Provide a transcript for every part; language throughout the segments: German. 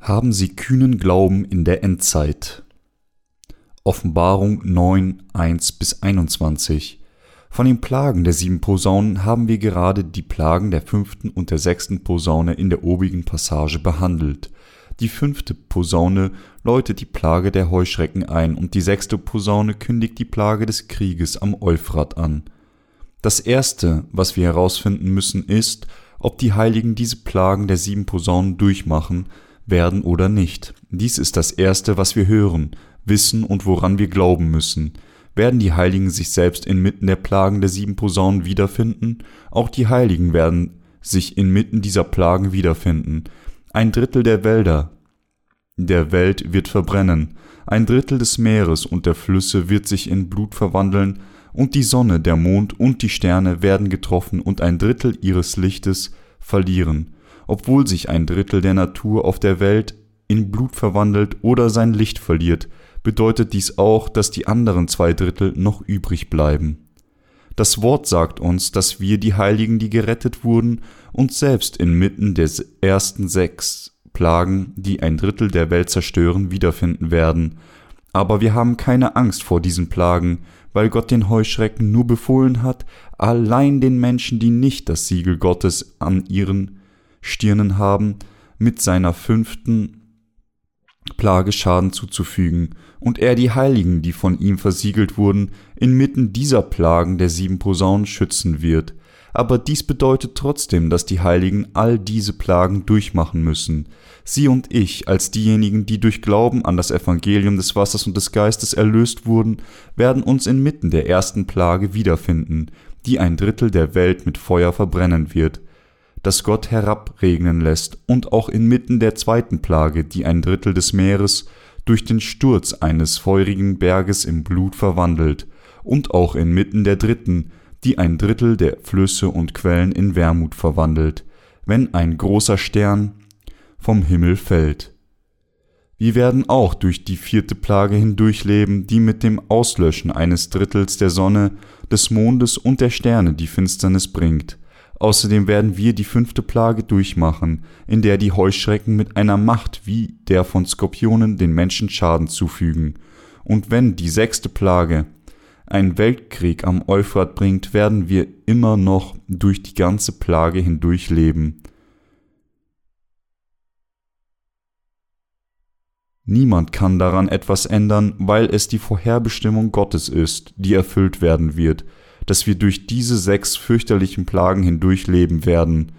Haben Sie kühnen Glauben in der Endzeit. Offenbarung 9, 1 bis 21. Von den Plagen der sieben Posaunen haben wir gerade die Plagen der fünften und der sechsten Posaune in der obigen Passage behandelt. Die fünfte Posaune läutet die Plage der Heuschrecken ein und die sechste Posaune kündigt die Plage des Krieges am Euphrat an. Das erste, was wir herausfinden müssen, ist, ob die Heiligen diese Plagen der sieben Posaunen durchmachen, werden oder nicht. Dies ist das Erste, was wir hören, wissen und woran wir glauben müssen. Werden die Heiligen sich selbst inmitten der Plagen der sieben Posaunen wiederfinden? Auch die Heiligen werden sich inmitten dieser Plagen wiederfinden. Ein Drittel der Wälder der Welt wird verbrennen, ein Drittel des Meeres und der Flüsse wird sich in Blut verwandeln, und die Sonne, der Mond und die Sterne werden getroffen und ein Drittel ihres Lichtes verlieren obwohl sich ein Drittel der Natur auf der Welt in Blut verwandelt oder sein Licht verliert, bedeutet dies auch, dass die anderen zwei Drittel noch übrig bleiben. Das Wort sagt uns, dass wir, die Heiligen, die gerettet wurden, uns selbst inmitten der ersten sechs Plagen, die ein Drittel der Welt zerstören, wiederfinden werden. Aber wir haben keine Angst vor diesen Plagen, weil Gott den Heuschrecken nur befohlen hat, allein den Menschen, die nicht das Siegel Gottes an ihren Stirnen haben, mit seiner fünften Plage Schaden zuzufügen, und er die Heiligen, die von ihm versiegelt wurden, inmitten dieser Plagen der sieben Posaunen schützen wird. Aber dies bedeutet trotzdem, dass die Heiligen all diese Plagen durchmachen müssen. Sie und ich, als diejenigen, die durch Glauben an das Evangelium des Wassers und des Geistes erlöst wurden, werden uns inmitten der ersten Plage wiederfinden, die ein Drittel der Welt mit Feuer verbrennen wird das Gott herabregnen lässt, und auch inmitten der zweiten Plage, die ein Drittel des Meeres durch den Sturz eines feurigen Berges im Blut verwandelt, und auch inmitten der dritten, die ein Drittel der Flüsse und Quellen in Wermut verwandelt, wenn ein großer Stern vom Himmel fällt. Wir werden auch durch die vierte Plage hindurchleben, die mit dem Auslöschen eines Drittels der Sonne, des Mondes und der Sterne die Finsternis bringt, Außerdem werden wir die fünfte Plage durchmachen, in der die Heuschrecken mit einer Macht wie der von Skorpionen den Menschen Schaden zufügen. Und wenn die sechste Plage einen Weltkrieg am Euphrat bringt, werden wir immer noch durch die ganze Plage hindurch leben. Niemand kann daran etwas ändern, weil es die Vorherbestimmung Gottes ist, die erfüllt werden wird, dass wir durch diese sechs fürchterlichen Plagen hindurchleben werden,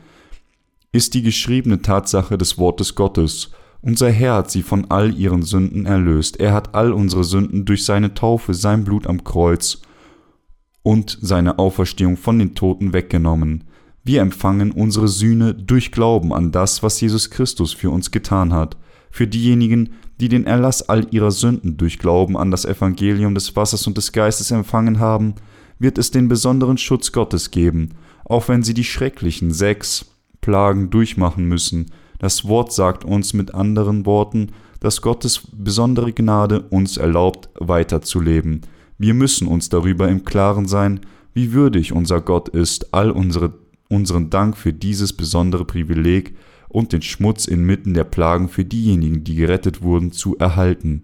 ist die geschriebene Tatsache des Wortes Gottes. Unser Herr hat sie von all ihren Sünden erlöst. Er hat all unsere Sünden durch seine Taufe, sein Blut am Kreuz und seine Auferstehung von den Toten weggenommen. Wir empfangen unsere Sühne durch Glauben an das, was Jesus Christus für uns getan hat. Für diejenigen, die den Erlass all ihrer Sünden durch Glauben an das Evangelium des Wassers und des Geistes empfangen haben, wird es den besonderen Schutz Gottes geben, auch wenn sie die schrecklichen sechs Plagen durchmachen müssen. Das Wort sagt uns mit anderen Worten, dass Gottes besondere Gnade uns erlaubt, weiterzuleben. Wir müssen uns darüber im Klaren sein, wie würdig unser Gott ist, all unsere, unseren Dank für dieses besondere Privileg und den Schmutz inmitten der Plagen für diejenigen, die gerettet wurden, zu erhalten.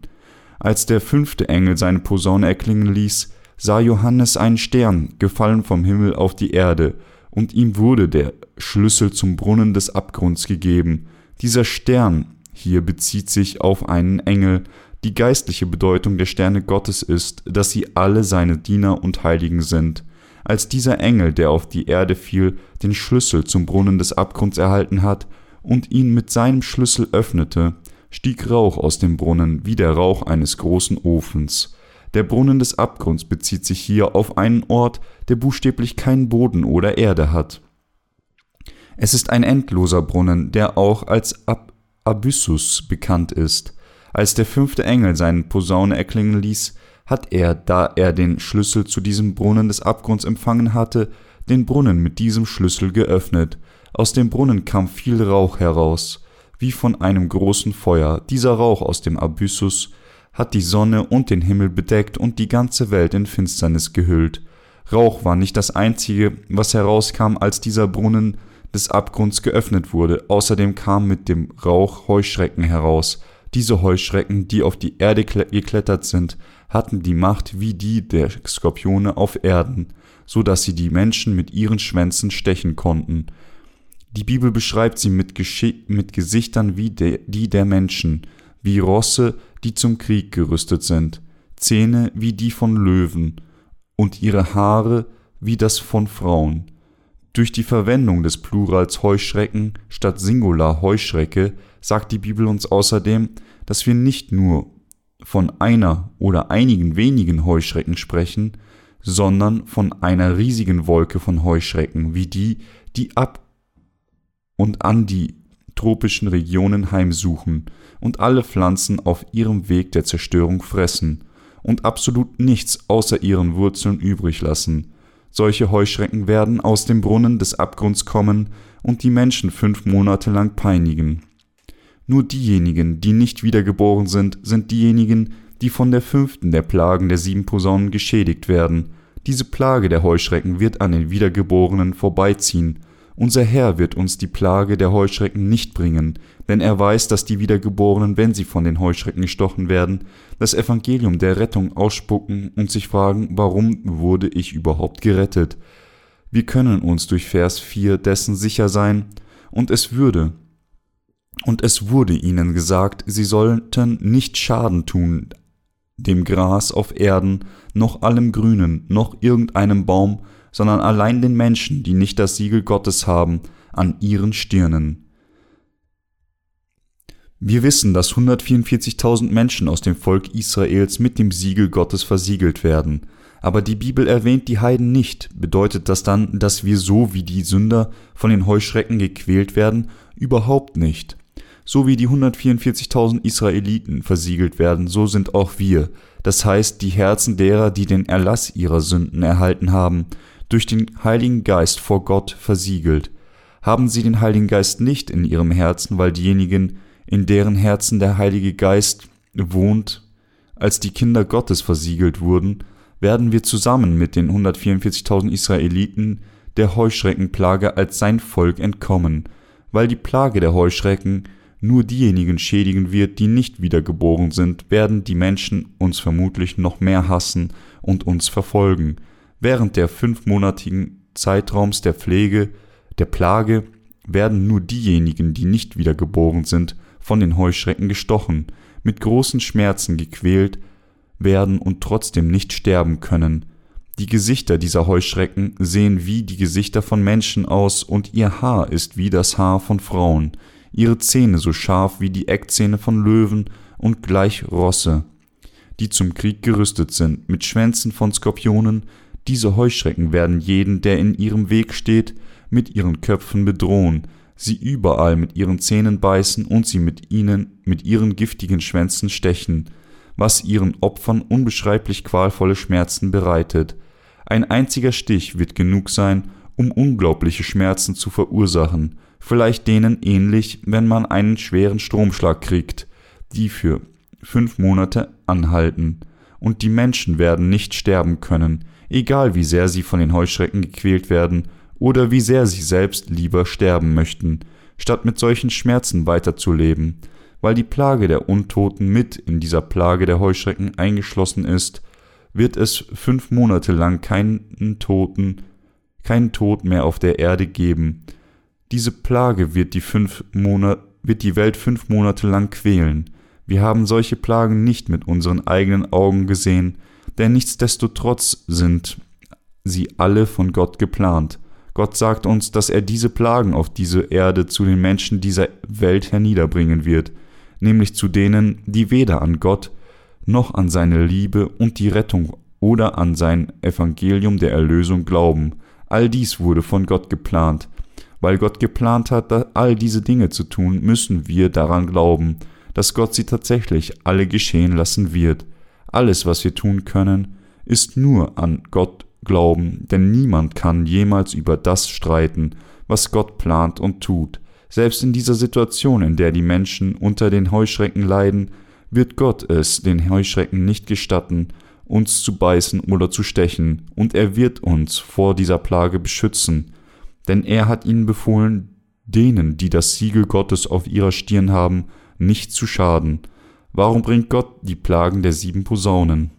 Als der fünfte Engel seine Posaune erklingen ließ, sah Johannes einen Stern, gefallen vom Himmel auf die Erde, und ihm wurde der Schlüssel zum Brunnen des Abgrunds gegeben. Dieser Stern hier bezieht sich auf einen Engel, die geistliche Bedeutung der Sterne Gottes ist, dass sie alle seine Diener und Heiligen sind. Als dieser Engel, der auf die Erde fiel, den Schlüssel zum Brunnen des Abgrunds erhalten hat und ihn mit seinem Schlüssel öffnete, stieg Rauch aus dem Brunnen wie der Rauch eines großen Ofens. Der Brunnen des Abgrunds bezieht sich hier auf einen Ort, der buchstäblich keinen Boden oder Erde hat. Es ist ein endloser Brunnen, der auch als Ab Abyssus bekannt ist. Als der fünfte Engel seinen Posaune erklingen ließ, hat er, da er den Schlüssel zu diesem Brunnen des Abgrunds empfangen hatte, den Brunnen mit diesem Schlüssel geöffnet. Aus dem Brunnen kam viel Rauch heraus, wie von einem großen Feuer. Dieser Rauch aus dem Abyssus hat die Sonne und den Himmel bedeckt und die ganze Welt in Finsternis gehüllt. Rauch war nicht das einzige, was herauskam, als dieser Brunnen des Abgrunds geöffnet wurde. Außerdem kamen mit dem Rauch Heuschrecken heraus. Diese Heuschrecken, die auf die Erde geklettert sind, hatten die Macht wie die der Skorpione auf Erden, so dass sie die Menschen mit ihren Schwänzen stechen konnten. Die Bibel beschreibt sie mit, mit Gesichtern wie de die der Menschen, wie Rosse, die zum Krieg gerüstet sind, Zähne wie die von Löwen und ihre Haare wie das von Frauen. Durch die Verwendung des Plurals Heuschrecken statt Singular Heuschrecke sagt die Bibel uns außerdem, dass wir nicht nur von einer oder einigen wenigen Heuschrecken sprechen, sondern von einer riesigen Wolke von Heuschrecken, wie die, die ab und an die tropischen Regionen heimsuchen und alle Pflanzen auf ihrem Weg der Zerstörung fressen und absolut nichts außer ihren Wurzeln übrig lassen. Solche Heuschrecken werden aus dem Brunnen des Abgrunds kommen und die Menschen fünf Monate lang peinigen. Nur diejenigen, die nicht wiedergeboren sind, sind diejenigen, die von der fünften der Plagen der sieben Posaunen geschädigt werden. Diese Plage der Heuschrecken wird an den Wiedergeborenen vorbeiziehen. Unser Herr wird uns die Plage der Heuschrecken nicht bringen, denn er weiß, dass die Wiedergeborenen, wenn sie von den Heuschrecken gestochen werden, das Evangelium der Rettung ausspucken und sich fragen, warum wurde ich überhaupt gerettet? Wir können uns durch Vers 4 dessen sicher sein, und es würde, und es wurde ihnen gesagt, sie sollten nicht Schaden tun dem Gras auf Erden, noch allem Grünen, noch irgendeinem Baum, sondern allein den Menschen, die nicht das Siegel Gottes haben, an ihren Stirnen. Wir wissen, dass 144.000 Menschen aus dem Volk Israels mit dem Siegel Gottes versiegelt werden. Aber die Bibel erwähnt die Heiden nicht. Bedeutet das dann, dass wir so wie die Sünder von den Heuschrecken gequält werden? Überhaupt nicht. So wie die 144.000 Israeliten versiegelt werden, so sind auch wir, das heißt die Herzen derer, die den Erlass ihrer Sünden erhalten haben, durch den Heiligen Geist vor Gott versiegelt. Haben sie den Heiligen Geist nicht in ihrem Herzen, weil diejenigen, in deren Herzen der Heilige Geist wohnt, als die Kinder Gottes versiegelt wurden, werden wir zusammen mit den 144.000 Israeliten der Heuschreckenplage als sein Volk entkommen, weil die Plage der Heuschrecken nur diejenigen schädigen wird, die nicht wiedergeboren sind, werden die Menschen uns vermutlich noch mehr hassen und uns verfolgen. Während der fünfmonatigen Zeitraums der Pflege, der Plage, werden nur diejenigen, die nicht wiedergeboren sind, von den Heuschrecken gestochen, mit großen Schmerzen gequält werden und trotzdem nicht sterben können. Die Gesichter dieser Heuschrecken sehen wie die Gesichter von Menschen aus und ihr Haar ist wie das Haar von Frauen, ihre Zähne so scharf wie die Eckzähne von Löwen und gleich Rosse, die zum Krieg gerüstet sind, mit Schwänzen von Skorpionen, diese Heuschrecken werden jeden, der in ihrem Weg steht, mit ihren Köpfen bedrohen, sie überall mit ihren Zähnen beißen und sie mit ihnen mit ihren giftigen Schwänzen stechen, was ihren Opfern unbeschreiblich qualvolle Schmerzen bereitet. Ein einziger Stich wird genug sein, um unglaubliche Schmerzen zu verursachen, vielleicht denen ähnlich, wenn man einen schweren Stromschlag kriegt, die für fünf Monate anhalten, und die Menschen werden nicht sterben können, egal wie sehr sie von den Heuschrecken gequält werden, oder wie sehr sie selbst lieber sterben möchten, statt mit solchen Schmerzen weiterzuleben, weil die Plage der Untoten mit in dieser Plage der Heuschrecken eingeschlossen ist, wird es fünf Monate lang keinen Toten, keinen Tod mehr auf der Erde geben. Diese Plage wird die, fünf Monat, wird die Welt fünf Monate lang quälen. Wir haben solche Plagen nicht mit unseren eigenen Augen gesehen, denn nichtsdestotrotz sind sie alle von Gott geplant. Gott sagt uns, dass er diese Plagen auf diese Erde zu den Menschen dieser Welt herniederbringen wird, nämlich zu denen, die weder an Gott noch an seine Liebe und die Rettung oder an sein Evangelium der Erlösung glauben. All dies wurde von Gott geplant. Weil Gott geplant hat, all diese Dinge zu tun, müssen wir daran glauben, dass Gott sie tatsächlich alle geschehen lassen wird. Alles, was wir tun können, ist nur an Gott glauben, denn niemand kann jemals über das streiten, was Gott plant und tut. Selbst in dieser Situation, in der die Menschen unter den Heuschrecken leiden, wird Gott es den Heuschrecken nicht gestatten, uns zu beißen oder zu stechen, und er wird uns vor dieser Plage beschützen. Denn er hat ihnen befohlen, denen, die das Siegel Gottes auf ihrer Stirn haben, nicht zu schaden. Warum bringt Gott die Plagen der sieben Posaunen?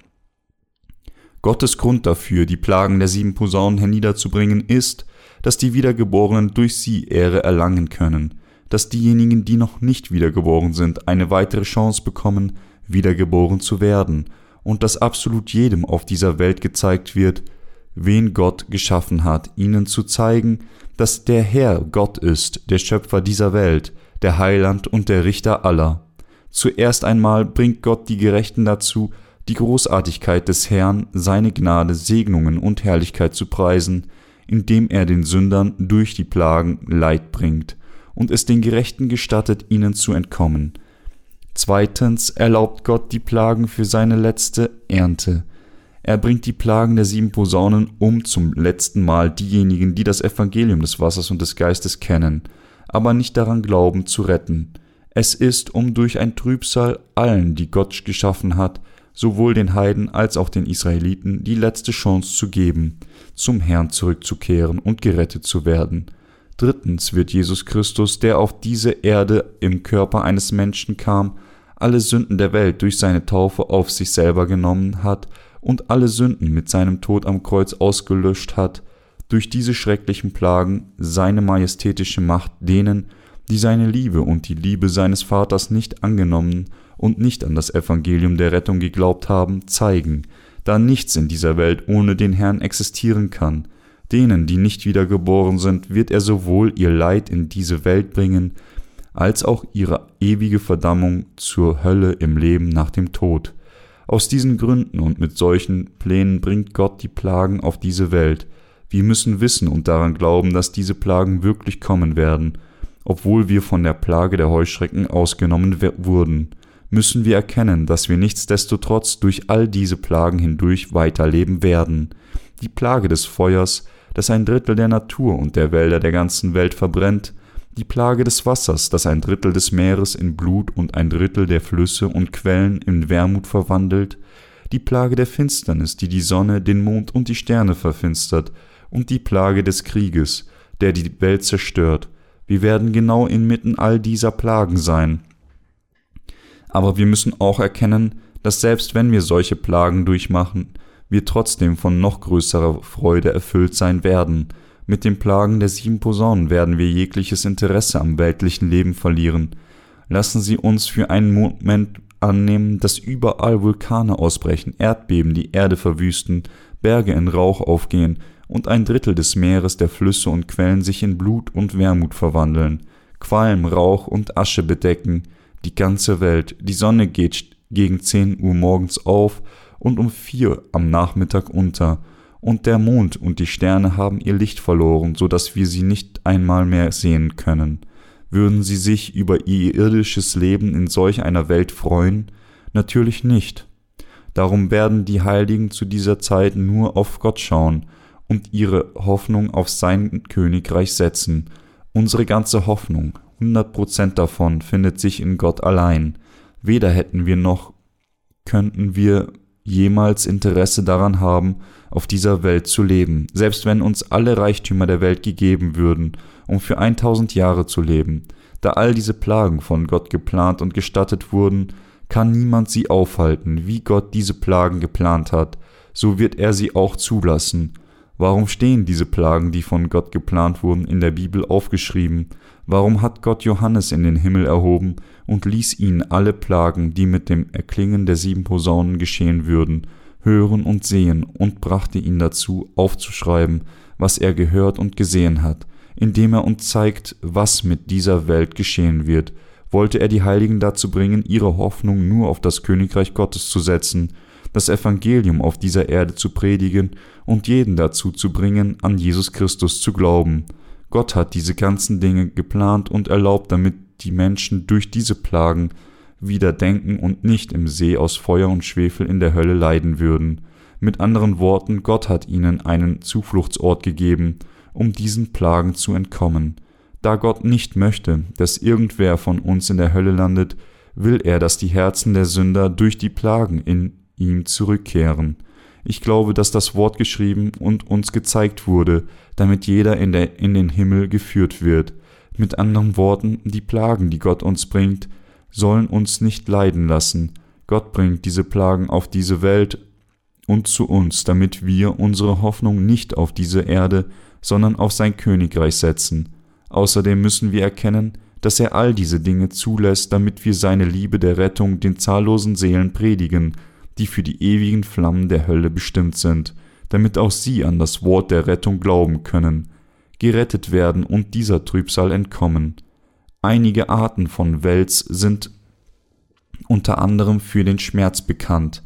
Gottes Grund dafür, die Plagen der sieben Posaunen herniederzubringen, ist, dass die Wiedergeborenen durch sie Ehre erlangen können, dass diejenigen, die noch nicht wiedergeboren sind, eine weitere Chance bekommen, wiedergeboren zu werden, und dass absolut jedem auf dieser Welt gezeigt wird, wen Gott geschaffen hat, ihnen zu zeigen, dass der Herr Gott ist, der Schöpfer dieser Welt, der Heiland und der Richter aller. Zuerst einmal bringt Gott die Gerechten dazu, die Großartigkeit des Herrn, seine Gnade, Segnungen und Herrlichkeit zu preisen, indem er den Sündern durch die Plagen Leid bringt und es den Gerechten gestattet, ihnen zu entkommen. Zweitens erlaubt Gott die Plagen für seine letzte Ernte. Er bringt die Plagen der sieben Posaunen, um zum letzten Mal diejenigen, die das Evangelium des Wassers und des Geistes kennen, aber nicht daran glauben, zu retten. Es ist, um durch ein Trübsal allen, die Gott geschaffen hat, sowohl den Heiden als auch den Israeliten die letzte Chance zu geben, zum Herrn zurückzukehren und gerettet zu werden. Drittens wird Jesus Christus, der auf diese Erde im Körper eines Menschen kam, alle Sünden der Welt durch seine Taufe auf sich selber genommen hat und alle Sünden mit seinem Tod am Kreuz ausgelöscht hat, durch diese schrecklichen Plagen seine majestätische Macht denen, die seine Liebe und die Liebe seines Vaters nicht angenommen und nicht an das Evangelium der Rettung geglaubt haben, zeigen, da nichts in dieser Welt ohne den Herrn existieren kann. Denen, die nicht wiedergeboren sind, wird er sowohl ihr Leid in diese Welt bringen, als auch ihre ewige Verdammung zur Hölle im Leben nach dem Tod. Aus diesen Gründen und mit solchen Plänen bringt Gott die Plagen auf diese Welt. Wir müssen wissen und daran glauben, dass diese Plagen wirklich kommen werden, obwohl wir von der Plage der Heuschrecken ausgenommen wurden, müssen wir erkennen, dass wir nichtsdestotrotz durch all diese Plagen hindurch weiterleben werden. Die Plage des Feuers, das ein Drittel der Natur und der Wälder der ganzen Welt verbrennt, die Plage des Wassers, das ein Drittel des Meeres in Blut und ein Drittel der Flüsse und Quellen in Wermut verwandelt, die Plage der Finsternis, die die Sonne, den Mond und die Sterne verfinstert, und die Plage des Krieges, der die Welt zerstört. Wir werden genau inmitten all dieser Plagen sein. Aber wir müssen auch erkennen, dass selbst wenn wir solche Plagen durchmachen, wir trotzdem von noch größerer Freude erfüllt sein werden, mit den Plagen der sieben Posaunen werden wir jegliches Interesse am weltlichen Leben verlieren. Lassen Sie uns für einen Moment annehmen, dass überall Vulkane ausbrechen, Erdbeben die Erde verwüsten, Berge in Rauch aufgehen und ein Drittel des Meeres, der Flüsse und Quellen sich in Blut und Wermut verwandeln, Qualm, Rauch und Asche bedecken, die ganze Welt, die Sonne geht gegen zehn Uhr morgens auf und um vier am Nachmittag unter, und der Mond und die Sterne haben ihr Licht verloren, so dass wir sie nicht einmal mehr sehen können. Würden sie sich über ihr irdisches Leben in solch einer Welt freuen? Natürlich nicht. Darum werden die Heiligen zu dieser Zeit nur auf Gott schauen und ihre Hoffnung auf sein Königreich setzen. Unsere ganze Hoffnung, hundert Prozent davon, findet sich in Gott allein. Weder hätten wir noch könnten wir jemals Interesse daran haben, auf dieser Welt zu leben, selbst wenn uns alle Reichtümer der Welt gegeben würden, um für 1000 Jahre zu leben. Da all diese Plagen von Gott geplant und gestattet wurden, kann niemand sie aufhalten, wie Gott diese Plagen geplant hat, so wird er sie auch zulassen. Warum stehen diese Plagen, die von Gott geplant wurden, in der Bibel aufgeschrieben? Warum hat Gott Johannes in den Himmel erhoben und ließ ihn alle Plagen, die mit dem Erklingen der sieben Posaunen geschehen würden, hören und sehen und brachte ihn dazu, aufzuschreiben, was er gehört und gesehen hat, indem er uns zeigt, was mit dieser Welt geschehen wird, wollte er die Heiligen dazu bringen, ihre Hoffnung nur auf das Königreich Gottes zu setzen, das Evangelium auf dieser Erde zu predigen und jeden dazu zu bringen, an Jesus Christus zu glauben. Gott hat diese ganzen Dinge geplant und erlaubt, damit die Menschen durch diese Plagen wieder denken und nicht im See aus Feuer und Schwefel in der Hölle leiden würden. Mit anderen Worten, Gott hat ihnen einen Zufluchtsort gegeben, um diesen Plagen zu entkommen. Da Gott nicht möchte, dass irgendwer von uns in der Hölle landet, will er, dass die Herzen der Sünder durch die Plagen in ihm zurückkehren. Ich glaube, dass das Wort geschrieben und uns gezeigt wurde, damit jeder in, der, in den Himmel geführt wird. Mit anderen Worten, die Plagen, die Gott uns bringt, sollen uns nicht leiden lassen. Gott bringt diese Plagen auf diese Welt und zu uns, damit wir unsere Hoffnung nicht auf diese Erde, sondern auf sein Königreich setzen. Außerdem müssen wir erkennen, dass er all diese Dinge zulässt, damit wir seine Liebe der Rettung den zahllosen Seelen predigen, die für die ewigen Flammen der Hölle bestimmt sind, damit auch sie an das Wort der Rettung glauben können, gerettet werden und dieser Trübsal entkommen. Einige Arten von Wels sind unter anderem für den Schmerz bekannt,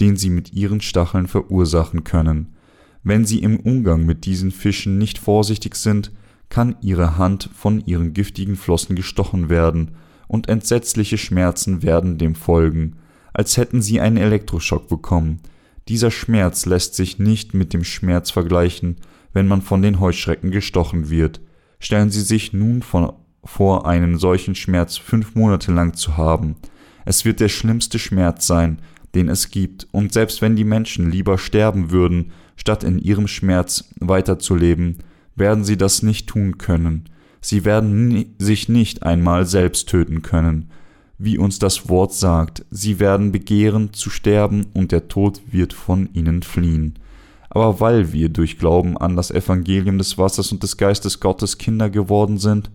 den sie mit ihren Stacheln verursachen können. Wenn sie im Umgang mit diesen Fischen nicht vorsichtig sind, kann ihre Hand von ihren giftigen Flossen gestochen werden, und entsetzliche Schmerzen werden dem folgen, als hätten sie einen Elektroschock bekommen. Dieser Schmerz lässt sich nicht mit dem Schmerz vergleichen, wenn man von den Heuschrecken gestochen wird. Stellen Sie sich nun vor, einen solchen Schmerz fünf Monate lang zu haben. Es wird der schlimmste Schmerz sein, den es gibt, und selbst wenn die Menschen lieber sterben würden, statt in ihrem Schmerz weiterzuleben, werden sie das nicht tun können. Sie werden sich nicht einmal selbst töten können. Wie uns das Wort sagt, sie werden begehren zu sterben und der Tod wird von ihnen fliehen. Aber weil wir durch Glauben an das Evangelium des Wassers und des Geistes Gottes Kinder geworden sind,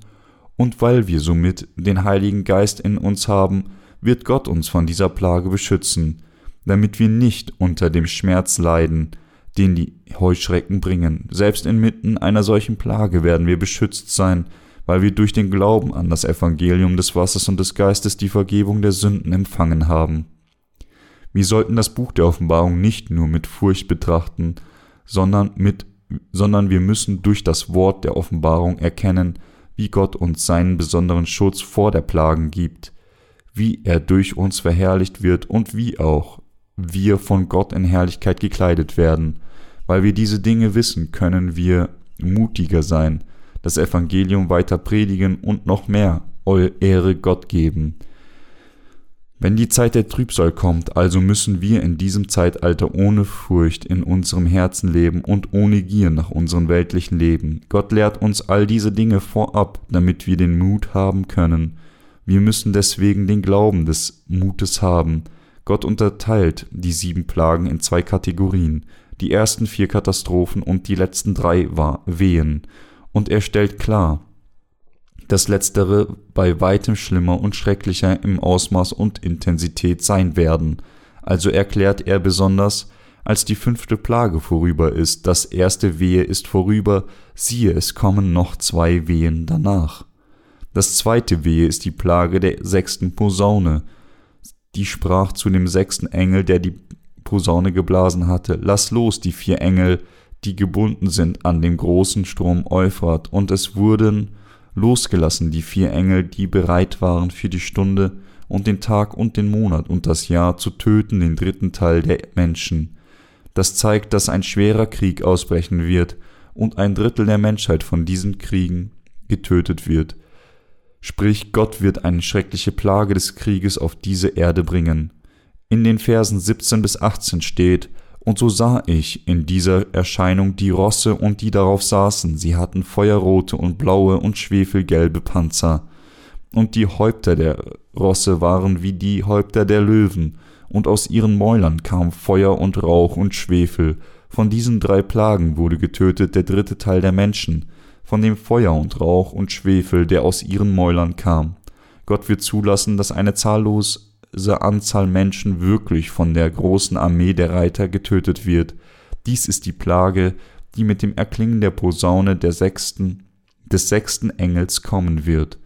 und weil wir somit den Heiligen Geist in uns haben, wird Gott uns von dieser Plage beschützen, damit wir nicht unter dem Schmerz leiden, den die Heuschrecken bringen. Selbst inmitten einer solchen Plage werden wir beschützt sein, weil wir durch den Glauben an das Evangelium des Wassers und des Geistes die Vergebung der Sünden empfangen haben. Wir sollten das Buch der Offenbarung nicht nur mit Furcht betrachten, sondern mit sondern wir müssen durch das Wort der Offenbarung erkennen, wie Gott uns seinen besonderen Schutz vor der Plagen gibt, wie er durch uns verherrlicht wird und wie auch wir von Gott in Herrlichkeit gekleidet werden. Weil wir diese Dinge wissen, können wir mutiger sein, das Evangelium weiter predigen und noch mehr Ehre Gott geben. Wenn die Zeit der Trübsal kommt, also müssen wir in diesem Zeitalter ohne Furcht in unserem Herzen leben und ohne Gier nach unserem weltlichen Leben. Gott lehrt uns all diese Dinge vorab, damit wir den Mut haben können. Wir müssen deswegen den Glauben des Mutes haben, Gott unterteilt die sieben Plagen in zwei Kategorien, die ersten vier Katastrophen und die letzten drei Wehen, und er stellt klar, dass letztere bei weitem schlimmer und schrecklicher im Ausmaß und Intensität sein werden, also erklärt er besonders, als die fünfte Plage vorüber ist, das erste Wehe ist vorüber, siehe, es kommen noch zwei Wehen danach. Das zweite Wehe ist die Plage der sechsten Posaune, die sprach zu dem sechsten Engel, der die Posaune geblasen hatte, Lass los die vier Engel, die gebunden sind an dem großen Strom Euphrat, und es wurden losgelassen die vier Engel, die bereit waren für die Stunde und den Tag und den Monat und das Jahr zu töten den dritten Teil der Menschen. Das zeigt, dass ein schwerer Krieg ausbrechen wird und ein Drittel der Menschheit von diesen Kriegen getötet wird. Sprich, Gott wird eine schreckliche Plage des Krieges auf diese Erde bringen. In den Versen 17 bis 18 steht, und so sah ich in dieser Erscheinung die Rosse und die darauf saßen, sie hatten feuerrote und blaue und schwefelgelbe Panzer. Und die Häupter der Rosse waren wie die Häupter der Löwen, und aus ihren Mäulern kam Feuer und Rauch und Schwefel. Von diesen drei Plagen wurde getötet der dritte Teil der Menschen, von dem Feuer und Rauch und Schwefel, der aus ihren Mäulern kam. Gott wird zulassen, dass eine zahllose Anzahl Menschen wirklich von der großen Armee der Reiter getötet wird. Dies ist die Plage, die mit dem Erklingen der Posaune der sechsten, des sechsten Engels kommen wird.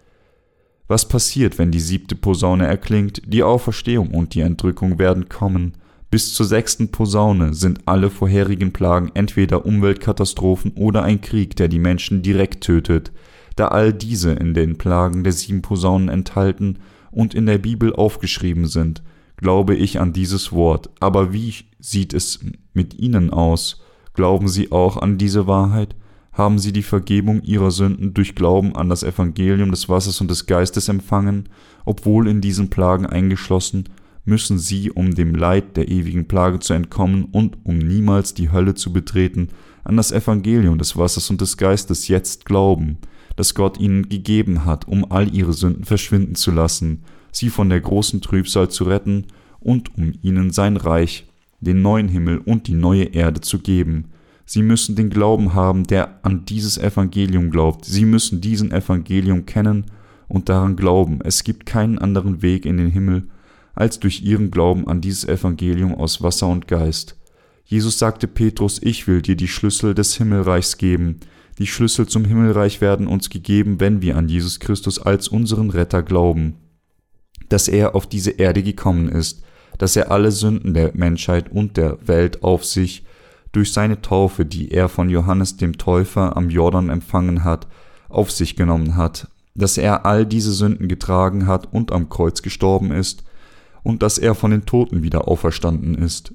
Was passiert, wenn die siebte Posaune erklingt? Die Auferstehung und die Entrückung werden kommen. Bis zur sechsten Posaune sind alle vorherigen Plagen entweder Umweltkatastrophen oder ein Krieg, der die Menschen direkt tötet. Da all diese in den Plagen der sieben Posaunen enthalten und in der Bibel aufgeschrieben sind, glaube ich an dieses Wort. Aber wie sieht es mit Ihnen aus? Glauben Sie auch an diese Wahrheit? Haben Sie die Vergebung Ihrer Sünden durch Glauben an das Evangelium des Wassers und des Geistes empfangen, obwohl in diesen Plagen eingeschlossen müssen sie, um dem Leid der ewigen Plage zu entkommen und um niemals die Hölle zu betreten, an das Evangelium des Wassers und des Geistes jetzt glauben, das Gott ihnen gegeben hat, um all ihre Sünden verschwinden zu lassen, sie von der großen Trübsal zu retten und um ihnen sein Reich, den neuen Himmel und die neue Erde zu geben. Sie müssen den Glauben haben, der an dieses Evangelium glaubt. Sie müssen diesen Evangelium kennen und daran glauben. Es gibt keinen anderen Weg in den Himmel, als durch ihren Glauben an dieses Evangelium aus Wasser und Geist. Jesus sagte Petrus, ich will dir die Schlüssel des Himmelreichs geben. Die Schlüssel zum Himmelreich werden uns gegeben, wenn wir an Jesus Christus als unseren Retter glauben. Dass er auf diese Erde gekommen ist, dass er alle Sünden der Menschheit und der Welt auf sich durch seine Taufe, die er von Johannes dem Täufer am Jordan empfangen hat, auf sich genommen hat, dass er all diese Sünden getragen hat und am Kreuz gestorben ist, und dass er von den Toten wieder auferstanden ist.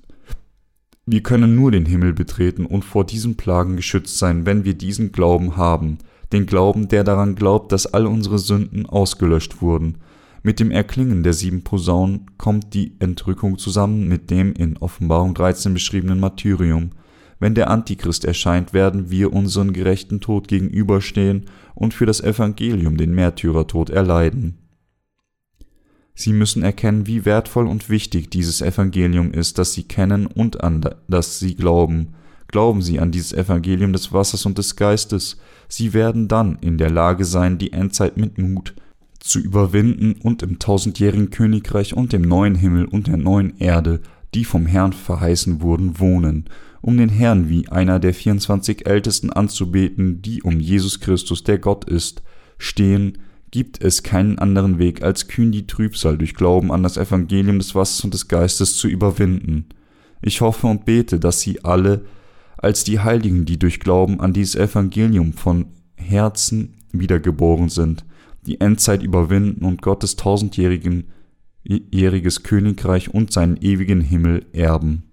Wir können nur den Himmel betreten und vor diesen Plagen geschützt sein, wenn wir diesen Glauben haben, den Glauben, der daran glaubt, dass all unsere Sünden ausgelöscht wurden. Mit dem Erklingen der sieben Posaunen kommt die Entrückung zusammen mit dem in Offenbarung 13 beschriebenen Martyrium. Wenn der Antichrist erscheint, werden wir unseren gerechten Tod gegenüberstehen und für das Evangelium den Märtyrertod erleiden. Sie müssen erkennen, wie wertvoll und wichtig dieses Evangelium ist, das Sie kennen und an das Sie glauben. Glauben Sie an dieses Evangelium des Wassers und des Geistes. Sie werden dann in der Lage sein, die Endzeit mit Mut zu überwinden und im tausendjährigen Königreich und dem neuen Himmel und der neuen Erde, die vom Herrn verheißen wurden, wohnen, um den Herrn wie einer der 24 Ältesten anzubeten, die um Jesus Christus, der Gott ist, stehen, gibt es keinen anderen Weg, als kühn die Trübsal durch Glauben an das Evangelium des Wassers und des Geistes zu überwinden. Ich hoffe und bete, dass Sie alle, als die Heiligen, die durch Glauben an dieses Evangelium von Herzen wiedergeboren sind, die Endzeit überwinden und Gottes tausendjährigen jähriges Königreich und seinen ewigen Himmel erben.